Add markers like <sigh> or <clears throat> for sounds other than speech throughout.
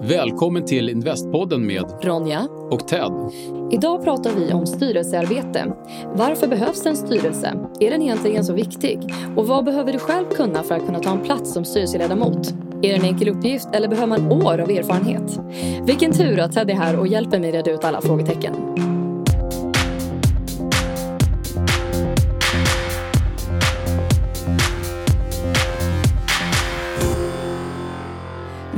Välkommen till Investpodden med Ronja. och Ted. Idag pratar vi om styrelsearbete. Varför behövs en styrelse? Är den egentligen så viktig? Och vad behöver du själv kunna för att kunna ta en plats som styrelseledamot? Är det en enkel uppgift eller behöver man år av erfarenhet? Vilken tur att Ted är här och hjälper mig reda ut alla frågetecken.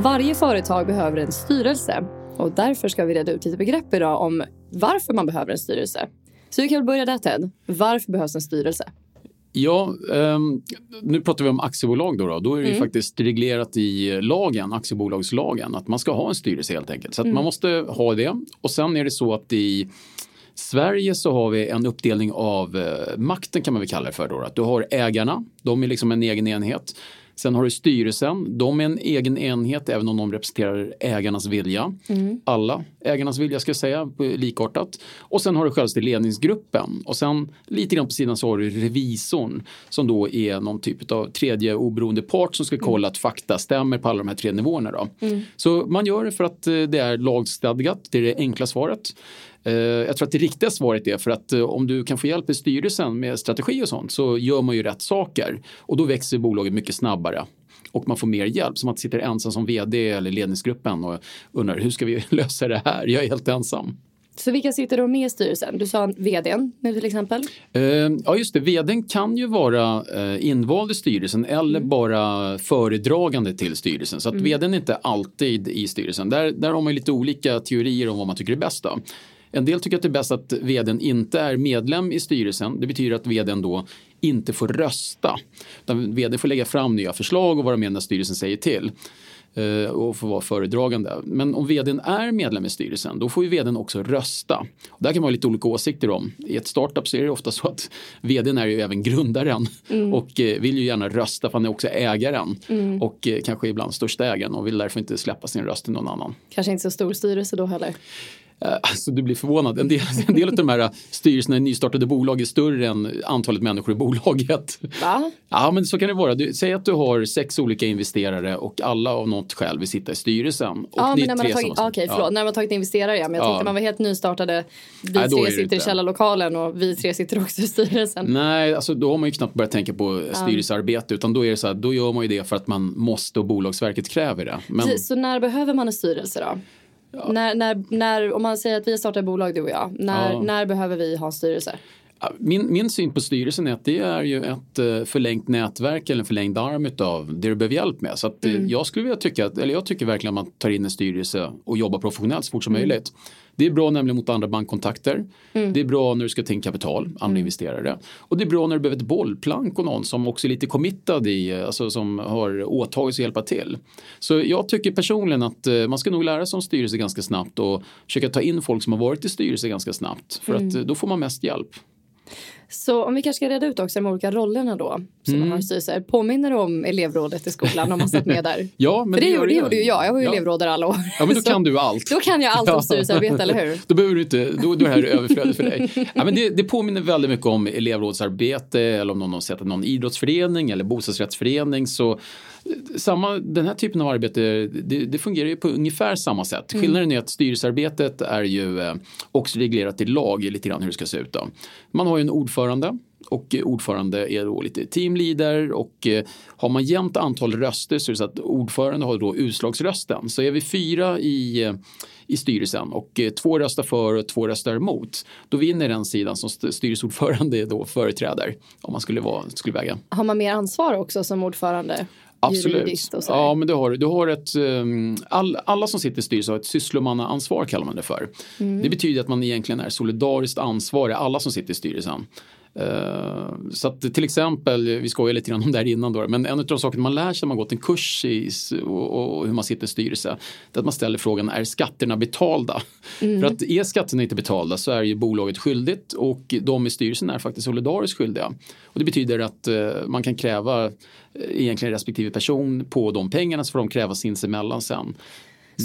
Varje företag behöver en styrelse och därför ska vi reda ut lite begrepp idag om varför man behöver en styrelse. Så vi kan väl börja där Ted. Varför behövs en styrelse? Ja, ehm, nu pratar vi om aktiebolag då. Då, då är det ju faktiskt reglerat i lagen, aktiebolagslagen, att man ska ha en styrelse helt enkelt. Så att man måste ha det. Och sen är det så att i Sverige så har vi en uppdelning av eh, makten kan man väl kalla det för. Då, att du har ägarna, de är liksom en egen enhet. Sen har du styrelsen, de är en egen enhet även om de representerar ägarnas vilja. Alla ägarnas vilja ska jag säga, likartat. Och sen har du självaste ledningsgruppen. Och sen lite grann på sidan så har du revisorn som då är någon typ av tredje oberoende part som ska kolla att fakta stämmer på alla de här tre nivåerna. Då. Så man gör det för att eh, det är lagstadgat, det är det enkla svaret. Eh, Jag tror att det riktiga svaret är för att eh, om du kan få hjälp i styrelsen med strategi och sånt så gör man ju rätt saker och då växer bolaget mycket snabbare och man får mer hjälp. Som att sitta ensam som vd eller ledningsgruppen och undrar hur ska vi <laughs> lösa det här? Jag är helt ensam. Så vilka sitter då med i styrelsen? Du sa vdn nu till exempel. Eh, Ja just det, vdn kan ju vara invald i styrelsen eller bara föredragande till styrelsen. Så att vdn är inte alltid i styrelsen. Där, där har man lite olika teorier om vad man tycker är bäst. Då. En del tycker att det är bäst att vdn inte är medlem i styrelsen. Det betyder att vdn då inte får rösta. Utan vd får lägga fram nya förslag och vara med när styrelsen säger till eh, och få vara föredragande. Men om vdn är medlem i styrelsen då får ju vdn också rösta. Och där kan man ha lite olika åsikter om. I ett startup så är det ofta så att vdn är ju även grundaren och eh, vill ju gärna rösta för han är också ägaren och eh, kanske ibland största ägaren och vill därför inte släppa sin röst till någon annan. Kanske inte så stor styrelse då heller. Eh, Alltså du blir förvånad. En del, en del av de här styrelserna i nystartade bolag är större än antalet människor i bolaget. Va? Ja men så kan det vara. Du, säg att du har sex olika investerare och alla av något skäl vill sitta i styrelsen. Och Ja, men är när man har tagit, okej, ja. förlåt, när man har tagit investerare ja, men jag Ja. tänkte man var helt nystartade. Vi Nej, tre sitter i källarlokalen och vi tre sitter också i styrelsen. Nej, alltså då har man ju knappt börjat tänka på styrelsearbete utan då är det så här, då gör man ju det för att man måste och Bolagsverket kräver det. Men Så när behöver man en styrelse då? När, när, när, om man säger att vi startar bolag du och jag, när, Ja. när behöver vi ha en styrelse? Ja, Min, min syn på styrelsen är att det är ju ett eh, förlängt nätverk eller en förlängd arm av det du behöver hjälp med. Så att, eh, jag skulle vilja tycka, eller jag tycker verkligen att man tar in en styrelse och jobbar professionellt så fort som möjligt. Det är bra nämligen mot andra bankkontakter. Det är bra när du ska ta in kapital, andra investerare. Och det är bra när du behöver ett bollplank och någon som också är lite committad i, alltså som har åtagit sig att hjälpa till. Så jag tycker personligen att eh, man ska nog lära sig om styrelse ganska snabbt och försöka ta in folk som har varit i styrelse ganska snabbt. För att eh, då får man mest hjälp. Så om vi kanske ska reda ut också de olika rollerna då som Mm. man har i styrelser. Påminner du om elevrådet i skolan om man satt med där? <laughs> Ja, men För det, gör gjorde, det gjorde ju jag, jag var ju Ja. elevrådare alla år. Ja, men då <laughs> kan du allt. Då kan jag allt om styrelsearbete, eller hur? <laughs> Då behöver du inte, då, då är det här överflödigt för dig. Ja, men det, det påminner väldigt mycket om elevrådsarbete eller om någon har sett någon idrottsförening eller bostadsrättsförening så samma, den här typen av arbete det, det, fungerar ju på ungefär samma sätt. Mm. Skillnaden är att styrelsearbetet är ju eh, också reglerat i lag lite grann hur det ska se ut. Då. Man har ju en ordförande och ordförande är då lite teamleader och eh, har man jämnt antal röster så är det så att ordförande har då utslagsrösten. Så är vi fyra i, eh, i styrelsen och två röstar för och två röstar emot, då vinner den sidan som styrelseordförande då företräder om man skulle, vara, skulle väga. Har man mer ansvar också som ordförande? Absolut. Ja, men det har du. Har ett, ehm, all, alla som sitter i styrelsen har ett sysslomannaansvar kallar man det för. Mm. Det betyder att man egentligen är solidariskt ansvarig, alla som sitter i styrelsen. Eh, så att till exempel, vi skojade lite grann om det här innan då, men en av de saker man lär sig när man gått en kurs i och, hur man sitter i styrelse, det är att man ställer frågan, är skatterna betalda? Mm. För att är skatterna inte betalda så är ju bolaget skyldigt och de i styrelsen är faktiskt solidariskt skyldiga. Och det betyder att uh, man kan kräva uh, egentligen respektive person på de pengarna så får de kräva sinsemellan sen.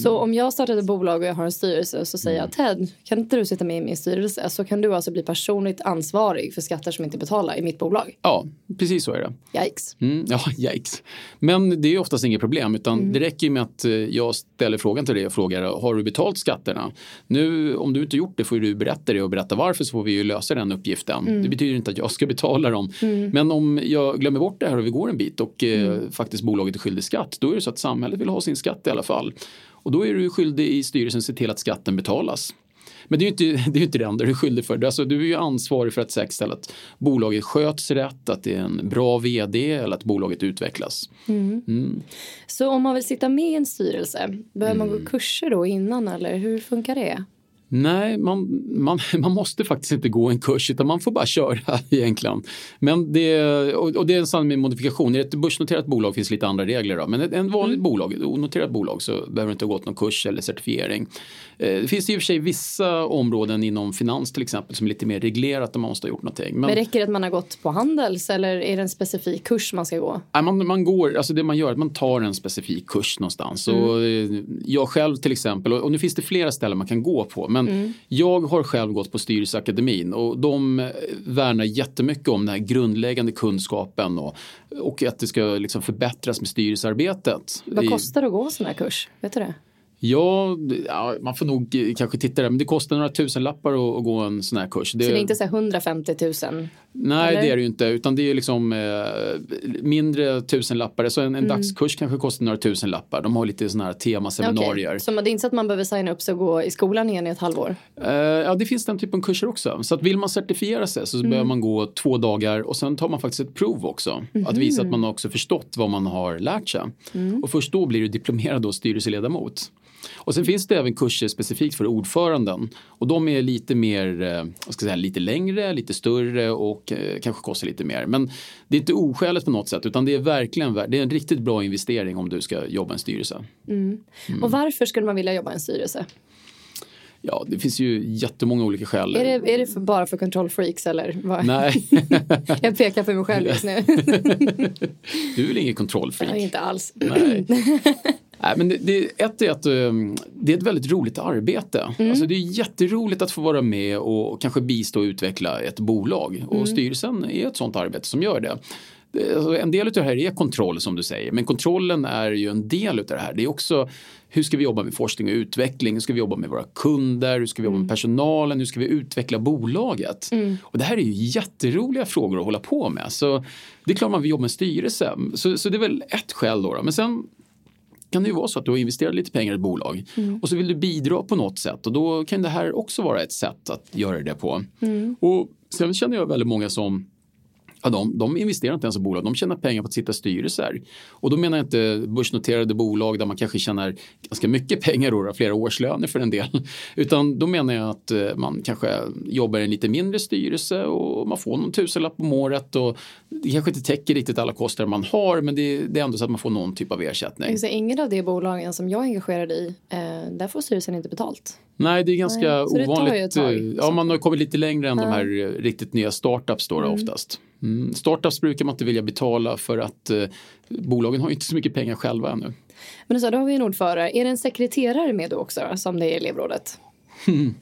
Så mm. om jag startar ett bolag och jag har en styrelse så säger jag mm. Ted, kan inte du sitta med i min styrelse? Så kan du alltså bli personligt ansvarig för skatter som inte betalar i mitt bolag. Ja, precis så är det. Yikes. Mm, ja, <laughs> yikes. Men det är oftast inget problem utan mm. det räcker med att eh, jag ställer frågan till dig och frågar har du betalt skatterna? Nu om du inte gjort det får du berätta det och berätta varför så får vi ju lösa den uppgiften. Mm. Det betyder inte att jag ska betala dem. Mm. Men om jag glömmer bort det här och vi går en bit och eh, faktiskt bolaget är skyldig skatt då är det så att samhället vill ha sin skatt i alla fall. Och då är du skyldig i styrelsen att se till att skatten betalas. Men det är ju inte <laughs> det, är inte det enda du är skyldig för. Alltså, du är ju ansvarig för att säkerställa att bolaget sköts rätt, att det är en bra vd eller att bolaget utvecklas. Mm. Mm. Så om man vill sitta med i en styrelse, behöver man gå mm. kurser då innan eller hur funkar det? Nej, man, man, <laughs> man måste faktiskt inte gå en kurs utan man får bara köra <laughs> egentligen. Men det, och, och det är en sann med modifikation. I ett börsnoterat bolag finns lite andra regler. Då. Men ett, en vanligt mm. bolag, ett onoterat bolag så behöver inte ha gått någon kurs eller certifiering. Eh, det finns i och för sig vissa områden inom finans till exempel som är lite mer reglerat där man måste ha gjort någonting. Men, Men räcker det att man har gått på Handels eller är det en specifik kurs man ska gå? Nej, man, man går, alltså det man gör är att man tar en specifik kurs någonstans. Mm. Och eh, jag själv till exempel, och nu finns det flera ställen man kan gå på. Men mm. jag har själv gått på Styrelseakademin och de eh, värnar jättemycket om den här grundläggande kunskapen och, och att det ska liksom förbättras med styrelsearbetet. Vad kostar det att gå en sån här kurs? Vet du det? Ja, man får nog kanske titta där. Men det kostar några tusen lappar att, gå en sån här kurs. Det, så det är inte så 150 000? Nej, eller? det är det ju inte. Utan det är liksom eh, mindre tusen lappar. Så en, en mm. dagskurs kanske kostar några tusen lappar. De har lite sådana här temaseminarier. Okay. Så det är inte så att man behöver signa upp sig och gå i skolan igen i ett halvår? Eh, ja, det finns den typen av kurser också. Så att vill man certifiera sig så mm. behöver man gå två dagar och sen tar man faktiskt ett prov också. Mm. Att visa att man också förstått vad man har lärt sig. Mm. Och först då blir du diplomerad och styrelseledamot. Och sen finns det även kurser specifikt för ordföranden och de är lite mer, eh, vad ska jag säga, lite längre, lite större och eh, kanske kostar lite mer. Men det är inte oskäligt på något sätt utan det är verkligen det är en riktigt bra investering om du ska jobba i en styrelse. Mm. Mm. Och varför skulle man vilja jobba i en styrelse? Ja, det finns ju jättemånga olika skäl. Är det, är det för, bara för kontrollfreaks eller? Vad? Nej. <laughs> jag pekar för mig själv just nu. <laughs> du är väl ingen kontrollfreak? Nej, inte alls. Nej. <laughs> Nej, men det, det, ett är att um, det är ett väldigt roligt arbete. Mm. Alltså, det är jätteroligt att få vara med och kanske bistå och utveckla ett bolag. Mm. Och styrelsen är ett sånt arbete som gör det. Alltså, en del av det här är kontroll som du säger, men kontrollen är ju en del av det här. Det är också hur ska vi jobba med forskning och utveckling? Hur ska vi jobba med våra kunder? Hur ska vi jobba med mm. personalen? Hur ska vi utveckla bolaget? Mm. Och det här är ju jätteroliga frågor att hålla på med. Så det är klart man vill jobba med styrelse. Så, så det är väl ett skäl då. då. Men sen kan det ju vara så att du har investerat lite pengar i ett bolag mm. och så vill du bidra på något sätt och då kan det här också vara ett sätt att göra det på. Mm. Och sen känner jag väldigt många som Ja, de, de investerar inte ens i bolag, de tjänar pengar på att sitta i styrelser. Och då menar jag inte börsnoterade bolag där man kanske tjänar ganska mycket pengar då, flera årslöner för en del. <laughs> Utan då menar jag att eh, man kanske jobbar i en lite mindre styrelse och man får någon tusenlapp om året och det kanske inte täcker riktigt alla kostnader man har men det, det är ändå så att man får någon typ av ersättning. Så ingen av de bolagen som jag är engagerad i, eh, där får styrelsen inte betalt? Nej, det är ganska Nej, ovanligt. Tag, ja, man har kommit lite längre än ja. de här riktigt nya startups då, mm. oftast. Mm. Startups brukar man inte vilja betala för att eh, bolagen har inte så mycket pengar själva ännu. Men så, då har vi en ordförare. Är det en sekreterare med då också som det är i elevrådet? <laughs>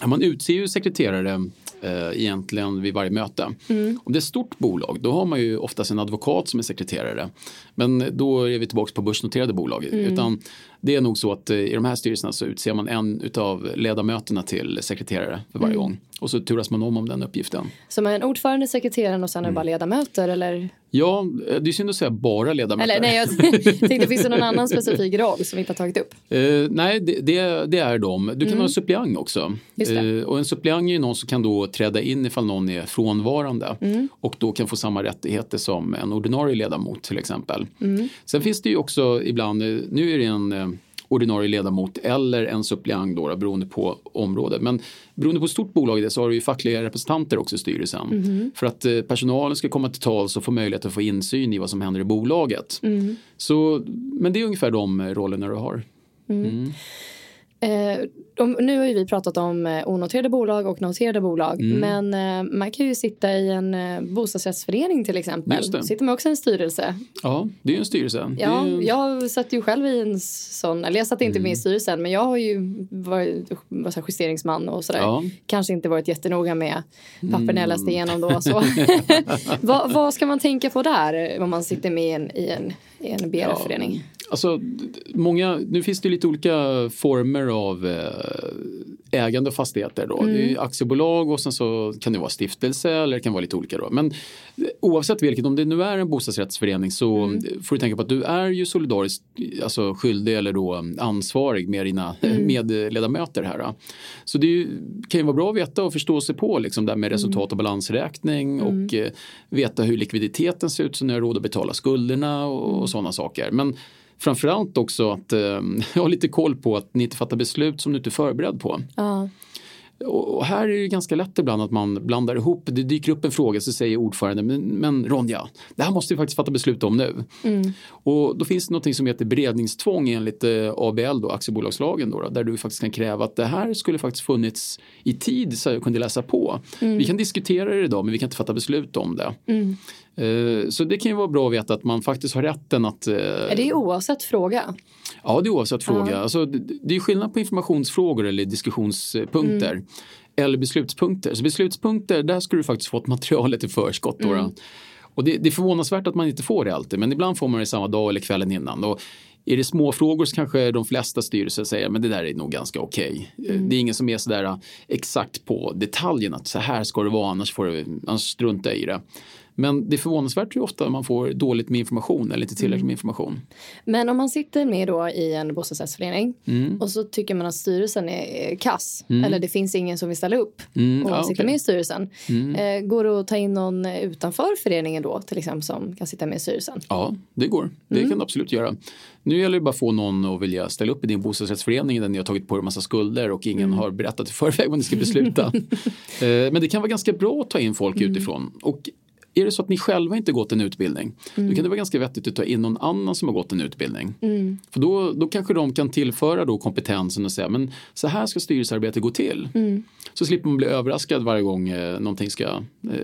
Ja, man utser ju sekreterare eh, egentligen vid varje möte. Om det är ett stort bolag då har man ju oftast en advokat som är sekreterare. Men då är vi tillbaka på börsnoterade bolag. Utan det är nog så att eh, i de här styrelserna så utser man en utav ledamöterna till sekreterare för varje gång. Och så turas man om om den uppgiften. Som en ordförande, sekreteraren och sen är det bara ledamöter eller? Ja, eh, det är synd att säga bara ledamöter. Eller nej, jag <laughs> tänkte finns det någon annan specifik roll som vi inte har tagit upp? Eh, nej, det, det, det är de. Du kan ha en suppleant också. Mm. Eh, och en suppleant är ju någon som kan då träda in ifall någon är frånvarande Mm. och då kan få samma rättigheter som en ordinarie ledamot till exempel. Mm. Sen finns det ju också ibland, eh, nu är det en eh, ordinarie ledamot eller en suppleant då, beroende på område. Men beroende på hur stort bolag det är så har du ju fackliga representanter också i styrelsen. Mm-hmm. För att eh, personalen ska komma till tals och få möjlighet att få insyn i vad som händer i bolaget. Mm. Så, men det är ungefär de eh, rollerna du har. Eh, nu har vi pratat om eh, onoterade bolag och noterade bolag. Mm. Men eh, man kan ju sitta i en eh, bostadsrättsförening till exempel. Sitter man också i en styrelse. Ja, det är ju en styrelse. Ja, är jag satt ju själv i en sån, eller jag satt inte Mm. med i styrelsen men jag har ju varit var så justeringsman och sådär. Ja. Mm. Kanske inte varit jättenoga med papperna jag läste igenom då. Så. <laughs> <laughs> vad, vad ska man tänka på där om man sitter med i en, i en, i en BRF-förening? Alltså, många, nu finns det lite olika former av eh, ägande av fastigheter. Då. Det är ju aktiebolag och sen så kan det vara stiftelse eller det kan vara lite olika. Då. Men eh, oavsett vilket, om det nu är en bostadsrättsförening så Mm. får du tänka på att du är ju solidariskt alltså, skyldig eller då ansvarig med dina <laughs> Mm. medledamöter här. Då. Så det ju, kan ju vara bra att veta och förstå sig på liksom, det här med resultat och balansräkning och eh, veta hur likviditeten ser ut så ni har råd att betala skulderna och, och sådana saker. Men framförallt också att eh, <laughs> ha lite koll på att ni inte fattar beslut som du inte är förberedd på. Ja. Och här är det ganska lätt ibland att man blandar ihop. Det dyker upp en fråga så säger ordföranden men, men Ronja, det här måste vi faktiskt fatta beslut om nu. Och då finns det något som heter beredningstvång enligt eh, ABL, då, aktiebolagslagen, då, där du faktiskt kan kräva att det här skulle faktiskt funnits i tid så jag kunde läsa på. Vi kan diskutera det idag men vi kan inte fatta beslut om det. Eh, Så det kan ju vara bra att veta att man faktiskt har rätten att eh, Är det oavsett fråga? Ja, det är oavsett fråga. Alltså, det, är skillnad på informationsfrågor eller diskussionspunkter. Eller beslutspunkter. Så beslutspunkter, där ska du faktiskt fått materialet i förskott. Då. Och det, det är förvånansvärt att man inte får det alltid, men ibland får man det samma dag eller kvällen innan. Och är det små frågor så kanske de flesta styrelser säger men det där är nog ganska okej. Eh, Det är ingen som är sådär eh, exakt på detaljen att så här ska det vara annars får du annars strunta i det. Men det är förvånansvärt hur ofta man får dåligt med information eller inte tillräckligt med information. Men om man sitter med då i en bostadsrättsförening Mm. och så tycker man att styrelsen är kass eller det finns ingen som vill ställa upp Mm, och ja, sitta okej. med i styrelsen. Eh, går det att ta in någon utanför föreningen då till exempel som kan sitta med i styrelsen? Ja, det går. Det kan du absolut göra. Nu gäller det bara att få någon att vilja ställa upp i din bostadsrättsförening där ni har tagit på er en massa skulder och ingen har berättat i förväg vad ni ska besluta. <laughs> Eh, Men det kan vara ganska bra att ta in folk utifrån. Och är det så att ni själva inte gått en utbildning då kan det vara ganska vettigt att ta in någon annan som har gått en utbildning. För då, då kanske de kan tillföra då kompetensen och säga men så här ska styrelsearbete gå till. Så slipper man bli överraskad varje gång eh, någonting ska eh,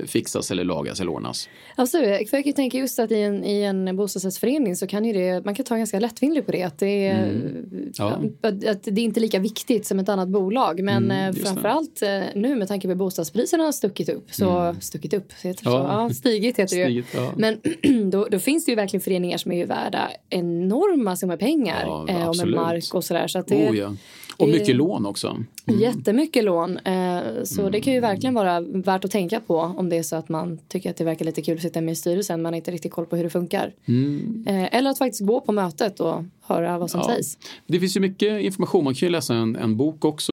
fixas eller lagas eller ordnas. Absolut, för jag kan tänka just att i en, i en bostadsrättsförening så kan ju det, man kan ta ganska lättvindigt på det. Att det, är, Mm. Ja. att, att det är inte lika viktigt som ett annat bolag. Men Mm, mm, just det. framförallt eh, nu med tanke på bostadspriserna har stuckit upp. Så, Stuckit upp, heter det så? Mm. Ja. Stigit heter det ju. Ja. Men <clears throat> då, då finns det ju verkligen föreningar som är ju värda enorma summor pengar. Ja, eh, och med mark och sådär. Så att det, Oh, ja. Och mycket lån också. Jättemycket lån. Eh, så det kan ju Mm. verkligen vara värt att tänka på om det är så att man tycker att det verkar lite kul att sitta med i styrelsen. Har inte riktigt koll på hur det funkar. Eh, eller att faktiskt gå på mötet och höra vad som Mm. Ja. sägs. Det finns ju mycket information. Man kan ju läsa en, en bok också.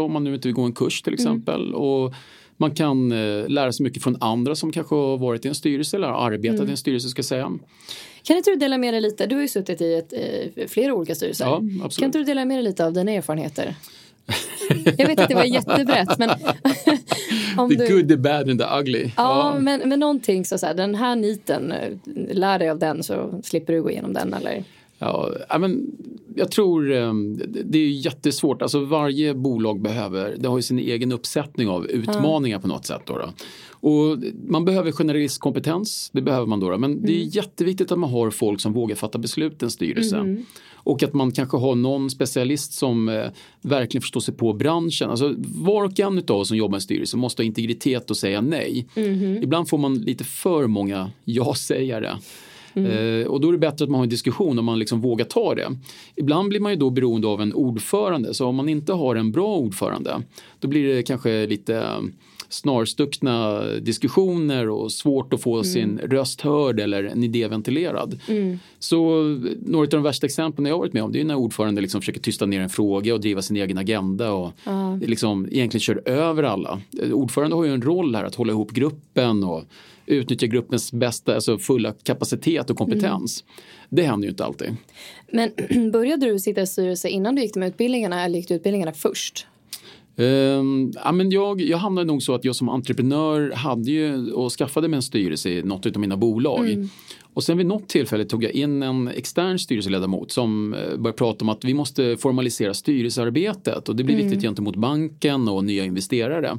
Om man nu inte vill gå en kurs till exempel. Och man kan eh, lära sig mycket från andra som kanske har varit i en styrelse eller har arbetat i en styrelse ska säga. Kan inte du dela med dig lite? Du har ju suttit i ett, eh, flera olika styrelser. Ja, absolut. Kan inte du dela med dig lite av dina erfarenheter? Jag vet att det var jättebrett men... <laughs> om The du- good, the bad and the ugly. Ja, Men, men någonting så, så här, den här niten, eh, lär dig av den så slipper du gå igenom den eller? Ja, men jag tror eh, det- är jättesvårt. Alltså varje bolag behöver, det har ju sin egen uppsättning av utmaningar på något sätt. Då, då. Och man behöver generalistkompetens, det behöver man då. då. Men det är jätteviktigt att man har folk som vågar fatta beslut i en styrelse. Och att man kanske har någon specialist som eh, verkligen förstår sig på branschen. Alltså, var och en av oss som jobbar i en styrelse måste ha integritet och säga nej. Ibland får man lite för många ja-sägare. Mm. Eh, och då är det bättre att man har en diskussion om man liksom vågar ta det. Ibland blir man ju då beroende av en ordförande så om man inte har en bra ordförande då blir det kanske lite snarstuckna diskussioner och svårt att få sin röst hörd eller en idé ventilerad. Så några av de värsta exemplen jag har varit med om det är när ordförande liksom försöker tysta ner en fråga och driva sin egen agenda och liksom egentligen kör över alla. Ordförande har ju en roll här att hålla ihop gruppen och utnyttja gruppens bästa, alltså fulla kapacitet och kompetens. Det händer ju inte alltid. Men <clears throat> började du sitta i styrelse innan du gick de utbildningarna eller gick du utbildningarna först? Ehm, ja, men jag, jag hamnade nog så att jag som entreprenör hade ju och skaffade mig en styrelse i något av mina bolag. Och sen vid något tillfälle tog jag in en extern styrelseledamot som eh, började prata om att vi måste formalisera styrelsearbetet och det blir viktigt gentemot banken och nya investerare.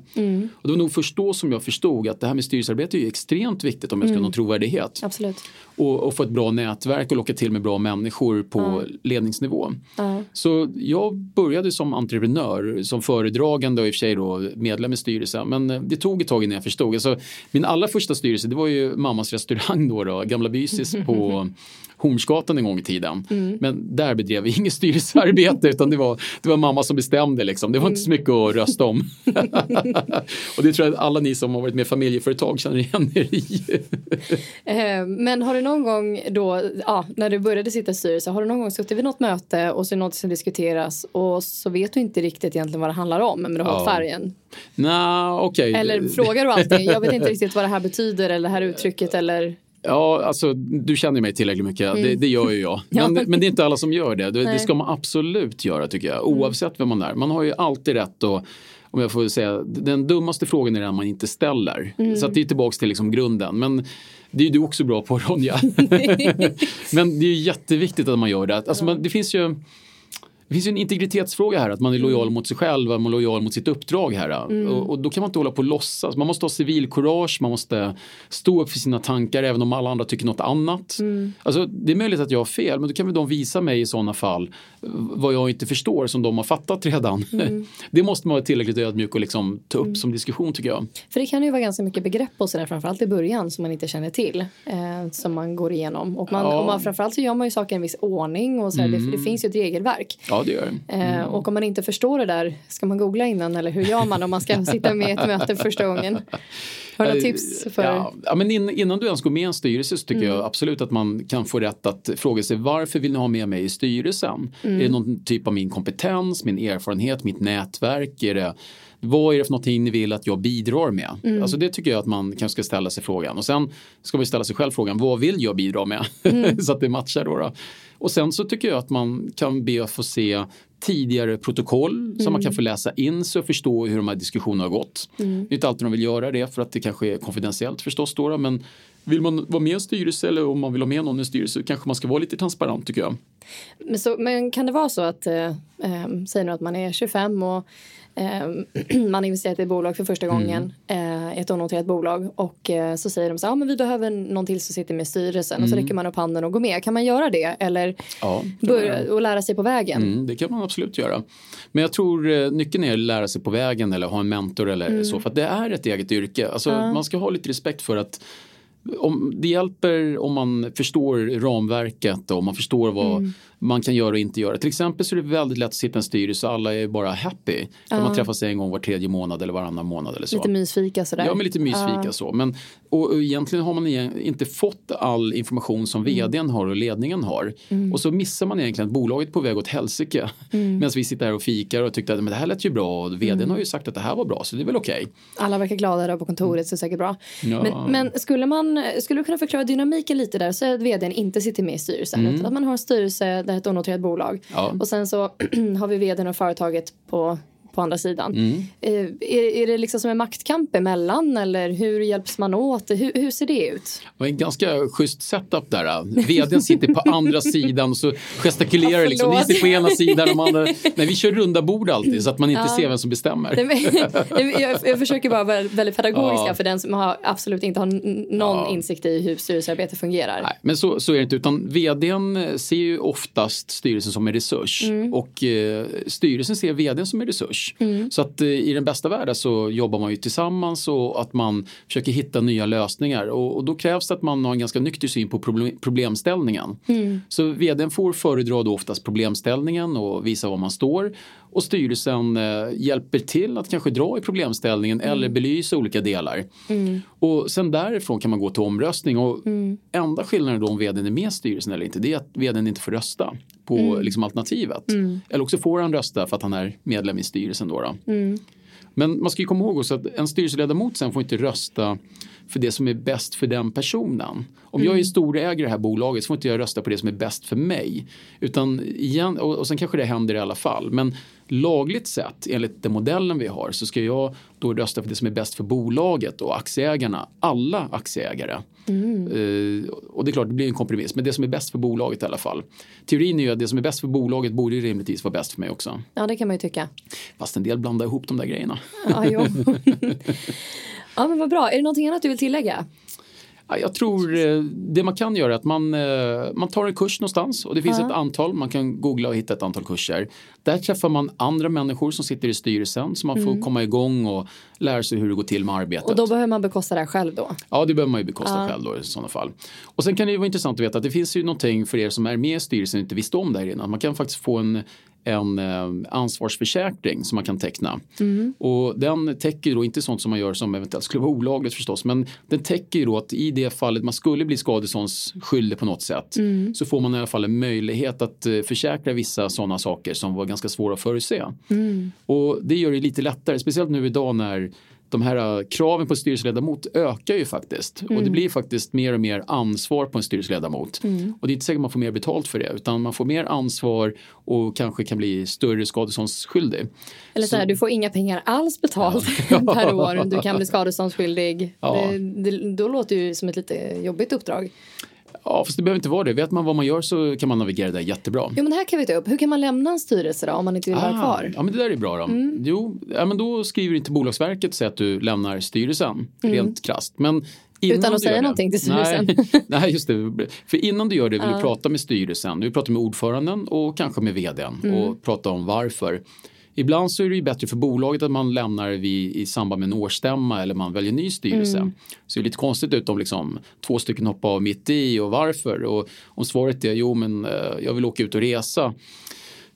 Och det var nog först då som jag förstod att det här med styrelsearbete är extremt viktigt om jag ska ha någon trovärdighet. Absolut. Och, och få ett bra nätverk och locka till med bra människor på ledningsnivå. Så jag började som entreprenör, som föredragande och i och för sig då medlem i styrelsen. Men eh, det tog ett tag innan jag förstod. Alltså, min allra första styrelse det var ju mammas restaurang då, då Gamla Bysis <laughs> på Hornsgatan en gång i tiden. Men där bedrev vi <laughs> inget styrelsearbete utan det var, det var mamma som bestämde liksom. Det var inte så mycket att rösta om. <laughs> och det tror jag att alla ni som har varit med familjeföretag känner igen er i. <laughs> Eh, Men har du någon gång då, ja, när du började sitta i styrelse, har du någon gång suttit vid något möte och så är det något som diskuteras och så vet du inte riktigt egentligen vad det handlar om, men du har Ja. färgen. Nej, okej. Eller frågar du allting, jag vet inte riktigt vad det här betyder eller det här uttrycket eller Ja, alltså du känner mig tillräckligt mycket. Det, det gör ju jag. <laughs> Men, men det är inte alla som gör det. Det, det ska man absolut göra tycker jag. Oavsett vem man är. Man har ju alltid rätt att om jag får säga, den dummaste frågan är den man inte ställer. Så att det är tillbaks till liksom grunden. Men det är ju du också bra på Ronja. <laughs> Men det är ju jätteviktigt att man gör det. Alltså, man, det finns ju det finns ju en integritetsfråga här, att man är lojal mot sig själv, man är lojal mot sitt uppdrag här. Och, och då kan man inte hålla på och låtsas. Man måste ha civilkurage, man måste stå upp för sina tankar även om alla andra tycker något annat. Alltså, det är möjligt att jag har fel, men då kan väl de visa mig i sådana fall vad jag inte förstår som de har fattat redan. <laughs> det måste man vara tillräckligt ödmjuk och liksom ta upp som diskussion tycker jag. För det kan ju vara ganska mycket begrepp och sådär, framförallt i början som man inte känner till. Eh, som man går igenom. Och, man, Ja. Mm. och man, framförallt så gör man ju saker i en viss ordning och så här, det, det finns ju ett regelverk. Ja, det gör det. Eh, och om man inte förstår det där, ska man googla innan eller hur gör man om man ska <laughs> sitta med i ett möte första gången? Har du några tips för? Ja, ja, men in, innan du ens går med i en styrelse så tycker jag absolut att man kan få rätt att fråga sig varför vill ni ha med mig i styrelsen? Är det någon typ av min kompetens, min erfarenhet, mitt nätverk? Är det, vad är det för någonting ni vill att jag bidrar med? Alltså det tycker jag att man kanske ska ställa sig frågan. Och sen ska man ställa sig själv frågan, vad vill jag bidra med? <laughs> så att det matchar då, då. Och sen så tycker jag att man kan be att få se tidigare protokoll så man kan få läsa in sig och förstå hur de här diskussionerna har gått. Det är inte alltid de vill göra det för att det kanske är konfidentiellt förstås då, men vill man vara med i en styrelse eller om man vill ha med någon i en styrelse kanske man ska vara lite transparent tycker jag. Men, så, men kan det vara så att, eh, eh, säg nu att man är 25 och <clears throat> man har investerat i ett bolag för första gången, Mm. ett onoterat bolag och eh, så säger de så här, ja men vi behöver någon till som sitter med styrelsen och så Mm. räcker man upp handen och går med. Kan man göra det eller Ja, börja och lära sig på vägen? Mm, det kan man absolut göra. Men jag tror eh, nyckeln är att lära sig på vägen eller ha en mentor eller Mm. så. För att det är ett eget yrke. Alltså, Ja. Man ska ha lite respekt för att om, det hjälper om man förstår ramverket och om man förstår vad Mm. Man kan göra och inte göra. Till exempel så är det väldigt lätt att sitta i en styrelse och alla är bara happy. Ja. man träffas en gång var tredje månad eller varannan månad eller så. Lite mysfika sådär. Ja, men lite mysfika Ja. så. Men, och, och egentligen har man inte fått all information som vdn har och ledningen har. Mm. Och så missar man egentligen att bolaget är på väg åt helsike. Mm. Medan vi sitter här och fikar och tyckte att men det här lät ju bra och vdn Mm. har ju sagt att det här var bra så det är väl okej. Alla verkar glada där på kontoret så det är säkert bra. Ja. Men, men skulle, man, skulle du kunna förklara dynamiken lite där? Säg att vdn inte sitter med i styrelsen Mm. utan att man har en styrelse det är ett onoterat bolag Ja. och sen så <clears throat> har vi vdn och företaget på, på andra sidan. Mm. Eh, Är, är det liksom som en maktkamp emellan eller hur hjälps man åt? Hur, hur ser det ut? Det var en ganska schysst setup där. Vdn sitter på andra sidan och så gestikulerar Ja, liksom. Ni sitter på ena sidan och de andra. Nej, vi kör runda bord alltid så att man inte Ja. ser vem som bestämmer. Jag, jag försöker vara väldigt pedagogisk Ja. för den som har, absolut inte har någon insikt i hur styrelsearbete fungerar. Nej, men så, så är det inte. Utan vdn ser ju oftast styrelsen som en resurs. Mm. Och eh, styrelsen ser vdn som en resurs. Mm. Så att eh, i den bästa världen så jobbar man ju tillsammans och att man försöker hitta nya lösningar. Och, och då krävs det att man har en ganska nykter syn på problem, problemställningen. Mm. Så vdn får föredra då oftast problemställningen och visa var man står. Och styrelsen eh, hjälper till att kanske dra i problemställningen eller belysa olika delar. Mm. Och sen därifrån kan man gå till omröstning. Och Mm. enda skillnaden då om vdn är med i styrelsen eller inte det är att vdn inte får rösta på Mm. liksom, alternativet. Mm. Eller också får han rösta för att han är medlem i styrelsen. Då, då. Mm. Men man ska ju komma ihåg också att en styrelseledamot sen får inte rösta för det som är bäst för den personen. Om jag är Mm. storägare i det här bolaget så får inte jag rösta på det som är bäst för mig. Utan igen, och, och sen kanske det händer i alla fall. Men lagligt sett, enligt den modellen vi har, så ska jag då rösta för det som är bäst för bolaget och aktieägarna. Alla aktieägare. Mm. Eh, och det är klart, det blir en kompromiss. Men det som är bäst för bolaget i alla fall. Teorin är ju att det som är bäst för bolaget borde ju rimligtvis vara bäst för mig också. Ja, det kan man ju tycka. Fast en del blandar ihop de där grejerna. Ja. <laughs> <laughs> ja, men vad bra. Är det någonting annat du vill tillägga? Ja, Jag tror eh, det man kan göra är att man, eh, man tar en kurs någonstans och det finns Ja. ett antal, man kan googla och hitta ett antal kurser. Där träffar man andra människor som sitter i styrelsen så man får Mm. komma igång och lära sig hur det går till med arbetet. Och då behöver man bekosta det här själv då? Ja, det behöver man ju bekosta Ja. själv då i sådana fall. Och sen kan det ju vara intressant att veta att det finns ju någonting för er som är med i styrelsen och inte visste om det här innan. Man kan faktiskt få en, en eh, ansvarsförsäkring som man kan teckna. Mm. Och den täcker då inte sånt som man gör som eventuellt skulle vara olagligt förstås. Men den täcker då att i det fallet man skulle bli skadeståndsskyldig på något sätt. Mm. Så får man i alla fall en möjlighet att eh, försäkra vissa sådana saker som var ganska svåra att förutse. Mm. Och det gör det lite lättare, speciellt nu idag när de här eh, kraven på styrelseledamot ökar ju faktiskt. Och det Mm. blir faktiskt mer och mer ansvar på en styrelseledamot. Mm. Och det är inte säkert att man får mer betalt för det utan man får mer ansvar och kanske kan bli större skadeståndsskyldig. Eller så här, du får inga pengar alls betalt <laughs> per år. Du kan bli <laughs> skadeståndsskyldig. Ja. Det, det, då låter det ju som ett lite jobbigt uppdrag. Ja, fast det behöver inte vara det. Vet man vad man gör så kan man navigera där jättebra. Jo, men det här kan vi ta upp. Hur kan man lämna en styrelse då, om man inte vill vara kvar? Ja, men det där är bra då. Mm. Jo, ja, men då skriver du till Bolagsverket och säger att du lämnar styrelsen, Mm. rent krasst. Men innan Utan att säga det- någonting till styrelsen. Nej, <laughs> nej, just det. För innan du gör det vill du prata med styrelsen, du vill prata med ordföranden och kanske med vdn Mm. och prata om varför. Ibland så är det ju bättre för bolaget att man lämnar vid, i samband med en årsstämma eller man väljer ny styrelse. Mm. Så det är lite konstigt ut om liksom två stycken hoppar av mitt i och varför. Och om svaret är jo men eh, jag vill åka ut och resa.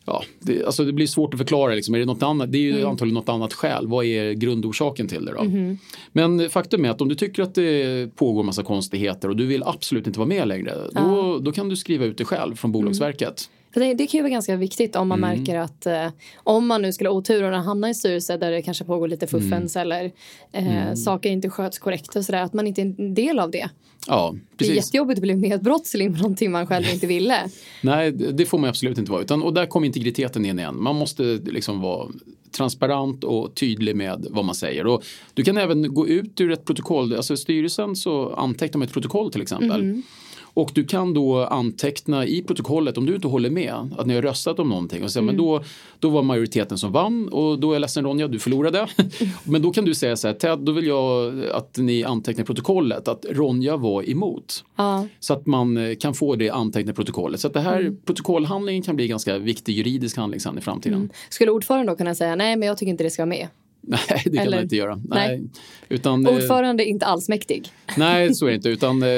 Ja, det, alltså det blir svårt att förklara. Liksom. Är det, något annat? det är ju Mm. antagligen något annat skäl. Vad är grundorsaken till det då? Mhm. Men faktum är att om du tycker att det pågår massa konstigheter och du vill absolut inte vara med längre. Då, då kan du skriva ut det själv från Bolagsverket. För det, det kan ju vara ganska viktigt om man Mm. märker att eh, om man nu skulle ha otur och hamna i styrelse där det kanske pågår lite fuffens eller eh, Mm. saker inte sköts korrekt och sådär, att man inte är en del av det. Ja, Det är precis. jättejobbigt att bli medbrottsling med någonting man själv inte ville. <laughs> Nej, det får man absolut inte vara. Utan, och där kommer integriteten in igen. Man måste liksom vara transparent och tydlig med vad man säger. Och du kan även gå ut ur ett protokoll. Alltså styrelsen så antecknar man ett protokoll till exempel. Och du kan då anteckna i protokollet om du inte håller med att ni har röstat om någonting och säga men då, då var majoriteten som vann och då är jag ledsen Ronja, du förlorade. <laughs> men då kan du säga så här Ted, då vill jag att ni antecknar i protokollet att Ronja var emot. Ja. Så att man eh, kan få det antecknat i protokollet. Så att det här protokollhandlingen kan bli ganska viktig juridisk handling sen i framtiden. Skulle ordföranden då kunna säga nej men jag tycker inte det ska vara med? Nej, det kan Eller- man inte göra. Nej. Nej, Utan, eh, Ordförande är inte alls mäktig. nej <laughs> så är det inte. Utan eh,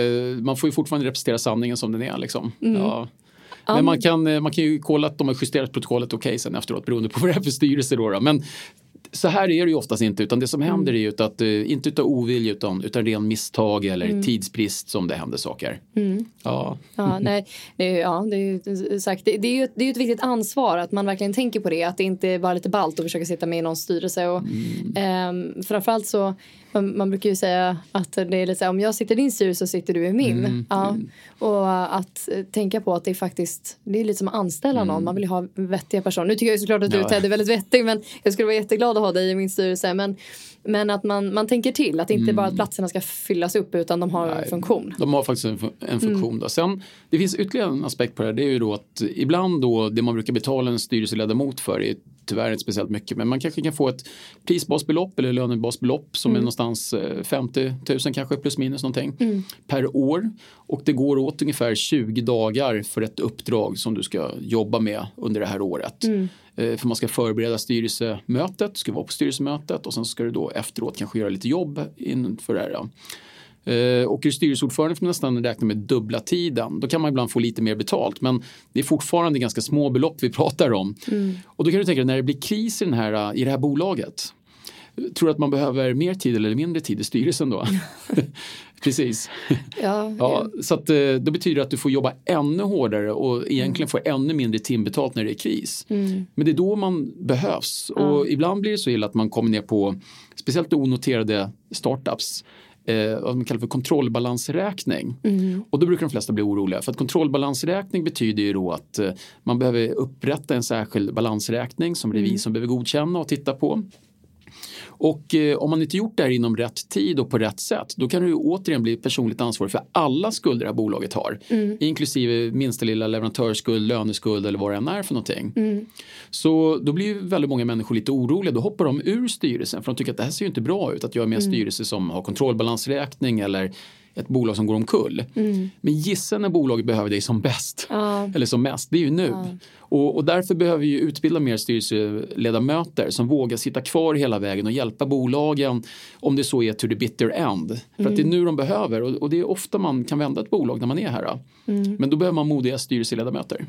man får ju fortfarande representera sanningen som den är. Liksom. Ja. Men man kan, eh, man kan ju kolla att de har justerat protokollet okej sen efteråt beroende på vad det är för styrelse. Då, då. Men så här är det ju oftast inte utan det som händer är ju att, eh, inte utav ovilja utan utan ren misstag eller tidsbrist som det händer saker. Ja. Ja, nej, det är, ja, det är ju sagt. Det, det, är ju, det är ett viktigt ansvar att man verkligen tänker på det. Att det inte är bara lite ballt att försöka sitta med i någon styrelse. Och, ehm, framförallt så, man, man brukar ju säga att det är lite så här, om jag sitter i din styrelse så sitter du i min. ja. Och att eh, tänka på att det är faktiskt, det är lite som att anställa någon. Man vill ju ha vettiga personer. Nu tycker jag såklart att du Ja. Ted är väldigt vettig men jag skulle vara jätteglad att ha dig i min styrelse. Men, men att man, man tänker till, att inte bara att platserna ska fyllas upp utan de har en funktion. De har faktiskt en, en funktion. Då. Sen, det finns ytterligare en aspekt på det här. Det är ju då att ibland då det man brukar betala en styrelseledamot för är tyvärr inte speciellt mycket. Men man kanske kan få ett prisbasbelopp eller lönebasbelopp som är någonstans eh, 50 000 kanske plus minus någonting per år. Och det går åt ungefär 20 dagar för ett uppdrag som du ska jobba med under det här året. Eh, För man ska förbereda styrelsemötet, du ska vara på styrelsemötet och sen ska du då efteråt kanske göra lite jobb inför det här. Eh, Och är styrelseordförande får man nästan räkna med dubbla tiden. Då kan man ibland få lite mer betalt men det är fortfarande ganska små belopp vi <laughs> pratar om. Och då kan du tänka dig när det blir kris i, den här, i det här bolaget. Tror du att man behöver mer tid eller mindre tid i styrelsen då? <laughs> <laughs> Precis. Ja, Ja, så att, eh, det betyder att du får jobba ännu hårdare och egentligen får ännu mindre timbetalt när det är kris. Men det är då man behövs. Och ibland blir det så illa att man kommer ner på speciellt onoterade startups eh, vad man kallar för kontrollbalansräkning. Och då brukar de flesta bli oroliga för att kontrollbalansräkning betyder ju då att eh, man behöver upprätta en särskild balansräkning som revisorn behöver godkänna och titta på. Och eh, om man inte gjort det här inom rätt tid och på rätt sätt då kan du återigen bli personligt ansvarig för alla skulder det här bolaget har. Inklusive minsta lilla leverantörsskuld, löneskuld eller vad det än är för någonting. Så då blir väldigt många människor lite oroliga. Då hoppar de ur styrelsen för de tycker att det här ser ju inte bra ut att jag är med i en styrelse som har kontrollbalansräkning eller ett bolag som går omkull. Men gissa när bolaget behöver dig som bäst. Eller som mest, det är ju nu. Och, och därför behöver vi utbilda mer styrelseledamöter som vågar sitta kvar hela vägen och hjälpa bolagen om det så är to the bitter end. För att det är nu de behöver och, och det är ofta man kan vända ett bolag när man är här. Men då behöver man modiga styrelseledamöter.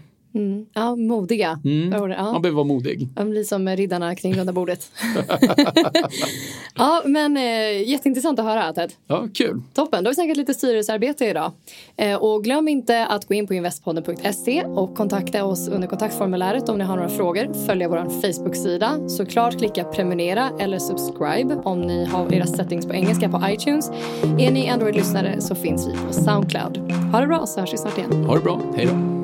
Ja modiga. Det? Ja. Man behöver vara modig. De blir som riddarna kring runda bordet. <laughs> ja, men eh, jätteintressant att höra Ted. Ja, kul. Toppen, då har vi snackat lite styrelsearbete idag. Eh, och glöm inte att gå in på investpodden.se och kontakta oss under kontaktformuläret om ni har några frågor. Följa vår Facebook-sida. Såklart klicka prenumerera eller subscribe om ni har era settings på engelska på iTunes. Är ni Android-lyssnare så finns vi på Soundcloud. Ha det bra så hörs vi snart igen. Ha det bra. Hej då.